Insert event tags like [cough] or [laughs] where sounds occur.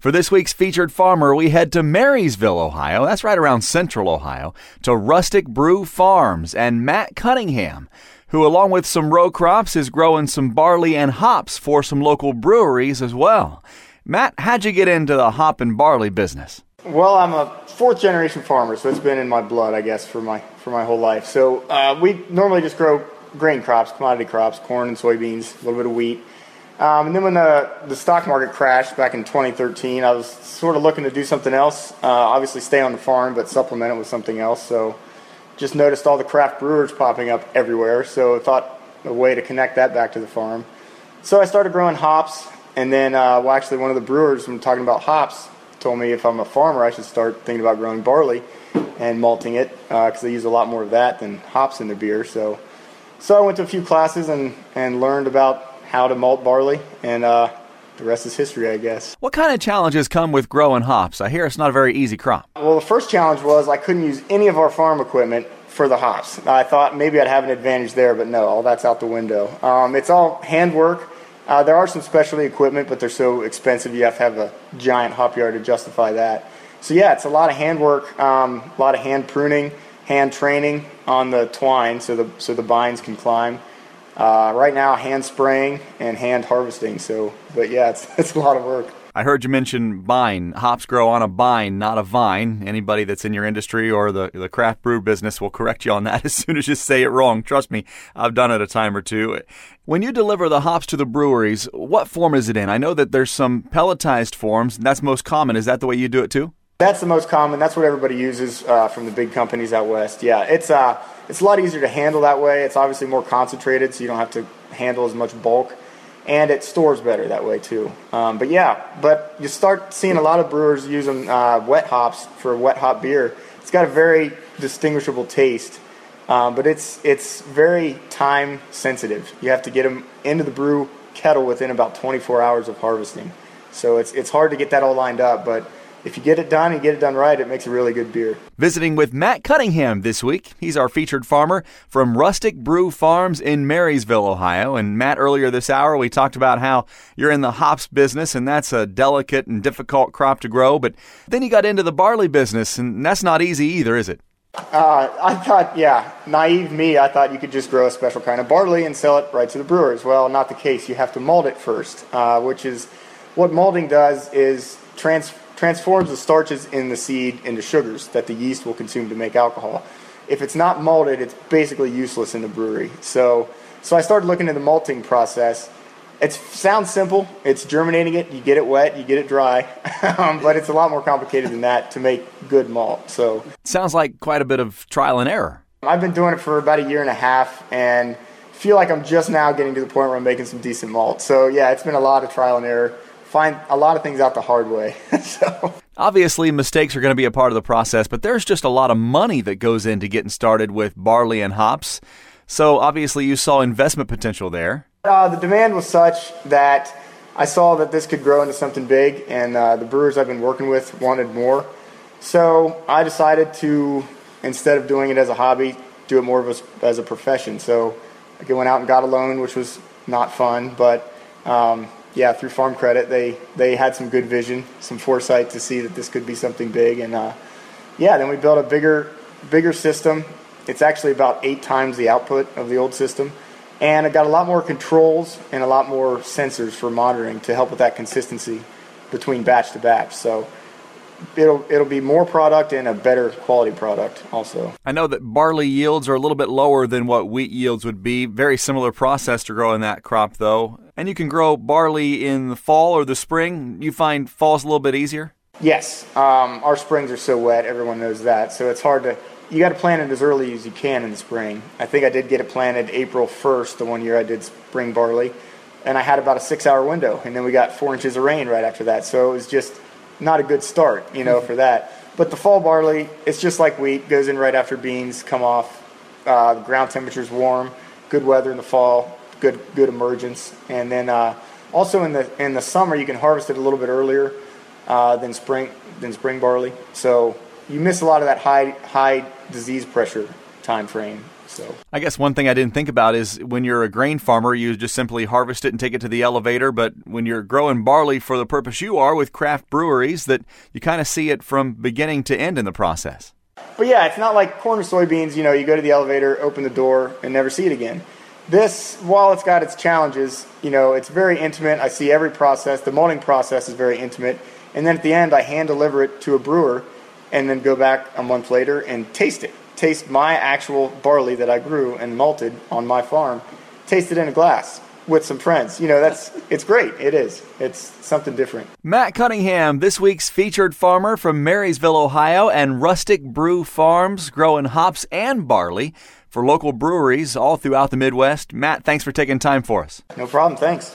For this week's featured farmer, we head to Marysville, Ohio. That's right around central Ohio, to Rustic Brew Farms and Matt Cunningham, who, along with some row crops, is growing some barley and hops for some local breweries as well. Matt, how'd you get into the hop and barley business? Well, I'm a fourth generation farmer, so it's been in my blood, I guess, for my for my whole life. So uh, we normally just grow grain crops, commodity crops, corn and soybeans, a little bit of wheat. Um, and then when the, the stock market crashed back in 2013, I was sort of looking to do something else. Uh, obviously, stay on the farm, but supplement it with something else. So just noticed all the craft brewers popping up everywhere. So I thought a way to connect that back to the farm. So I started growing hops. And then, uh, well, actually, one of the brewers, when talking about hops, told me if I'm a farmer, I should start thinking about growing barley and malting it because uh, they use a lot more of that than hops in the beer. So, so I went to a few classes and, and learned about how to malt barley, and uh, the rest is history, I guess. What kind of challenges come with growing hops? I hear it's not a very easy crop. Well, the first challenge was I couldn't use any of our farm equipment for the hops. I thought maybe I'd have an advantage there, but no, all that's out the window. Um, it's all handwork. Uh, there are some specialty equipment, but they're so expensive you have to have a giant hop yard to justify that. So yeah, it's a lot of handwork, um, a lot of hand pruning, hand training on the twine so the so the bines can climb. Uh, right now, hand spraying and hand harvesting. So, but yeah, it's, [laughs] it's a lot of work. I heard you mention bine. Hops grow on a bine, not a vine. Anybody that's in your industry or the, the craft brew business will correct you on that [laughs] as soon as you say it wrong. Trust me, I've done it a time or two. When you deliver the hops to the breweries, what form is it in? I know that there's some pelletized forms. That's most common. Is that the way you do it too? That's the most common. That's what everybody uses uh, from the big companies out west. Yeah, it's uh, it's a lot easier to handle that way. It's obviously more concentrated, so you don't have to handle as much bulk, and it stores better that way too. Um, but yeah, but you start seeing a lot of brewers using uh, wet hops for wet hop beer. It's got a very distinguishable taste, um, but it's it's very time sensitive. You have to get them into the brew kettle within about 24 hours of harvesting. So it's it's hard to get that all lined up, but if you get it done and get it done right, it makes a really good beer. Visiting with Matt Cunningham this week. He's our featured farmer from Rustic Brew Farms in Marysville, Ohio. And Matt, earlier this hour, we talked about how you're in the hops business, and that's a delicate and difficult crop to grow. But then you got into the barley business, and that's not easy either, is it? Uh, I thought, yeah, naive me, I thought you could just grow a special kind of barley and sell it right to the brewers. Well, not the case. You have to malt it first, uh, which is what malting does is trans- transforms the starches in the seed into sugars that the yeast will consume to make alcohol. If it's not malted, it's basically useless in the brewery. So, so I started looking at the malting process. It sounds simple. It's germinating it. You get it wet, you get it dry, [laughs] um, but it's a lot more complicated than that to make good malt. So, sounds like quite a bit of trial and error. I've been doing it for about a year and a half, and feel like I'm just now getting to the point where I'm making some decent malt. So, yeah, it's been a lot of trial and error find a lot of things out the hard way. [laughs] so obviously mistakes are going to be a part of the process, but there's just a lot of money that goes into getting started with barley and hops. So obviously you saw investment potential there. Uh, the demand was such that I saw that this could grow into something big, and uh, the brewers I've been working with wanted more. So I decided to, instead of doing it as a hobby, do it more of a, as a profession. So I went out and got a loan, which was not fun, but um, yeah, through Farm Credit, they they had some good vision, some foresight to see that this could be something big, and uh, yeah, then we built a bigger bigger system. It's actually about eight times the output of the old system, and it got a lot more controls and a lot more sensors for monitoring to help with that consistency between batch to batch. So it'll it'll be more product and a better quality product also. I know that barley yields are a little bit lower than what wheat yields would be. Very similar process to growing that crop though. And you can grow barley in the fall or the spring. You find fall's a little bit easier? Yes. Um, our springs are so wet, everyone knows that. So it's hard to you got to plant it as early as you can in the spring. I think I did get it planted April 1st, the one year I did spring barley, and I had about a six hour window, and then we got four inches of rain right after that. So it was just not a good start, you know, for that. But the fall barley, it's just like wheat, goes in right after beans come off. Uh, ground temperature's warm, good weather in the fall, good good emergence, and then uh, also in the in the summer you can harvest it a little bit earlier uh, than spring than spring barley. So you miss a lot of that high high disease pressure time frame So I guess one thing I didn't think about is when you're a grain farmer, you just simply harvest it and take it to the elevator. But when you're growing barley for the purpose you are with craft breweries, that you kind of see it from beginning to end in the process. But yeah, it's not like corn or soybeans. You know, you go to the elevator, open the door, and never see it again. This, while it's got its challenges, you know, it's very intimate. I see every process. The malting process is very intimate. And then at the end, I hand deliver it to a brewer and then go back a month later and taste it. Taste my actual barley that I grew and malted on my farm. Taste it in a glass with some friends. You know, that's it's great. It is. It's something different. Matt Cunningham, this week's featured farmer from Marysville, Ohio, and Rustic Brew Farms, growing hops and barley for local breweries all throughout the Midwest. Matt, thanks for taking time for us. No problem. Thanks.